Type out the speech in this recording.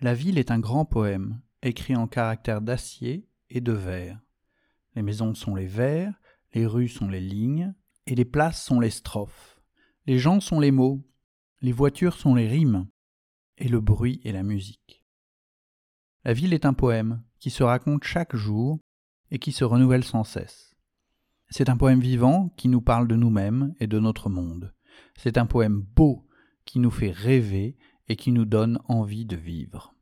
La ville est un grand poème, écrit en caractères d'acier et de verre. Les maisons sont les vers, les rues sont les lignes, et les places sont les strophes. Les gens sont les mots, les voitures sont les rimes, et le bruit est la musique. La ville est un poème qui se raconte chaque jour et qui se renouvelle sans cesse. C'est un poème vivant qui nous parle de nous-mêmes et de notre monde. C'est un poème beau qui nous fait rêver et qui nous donne envie de vivre.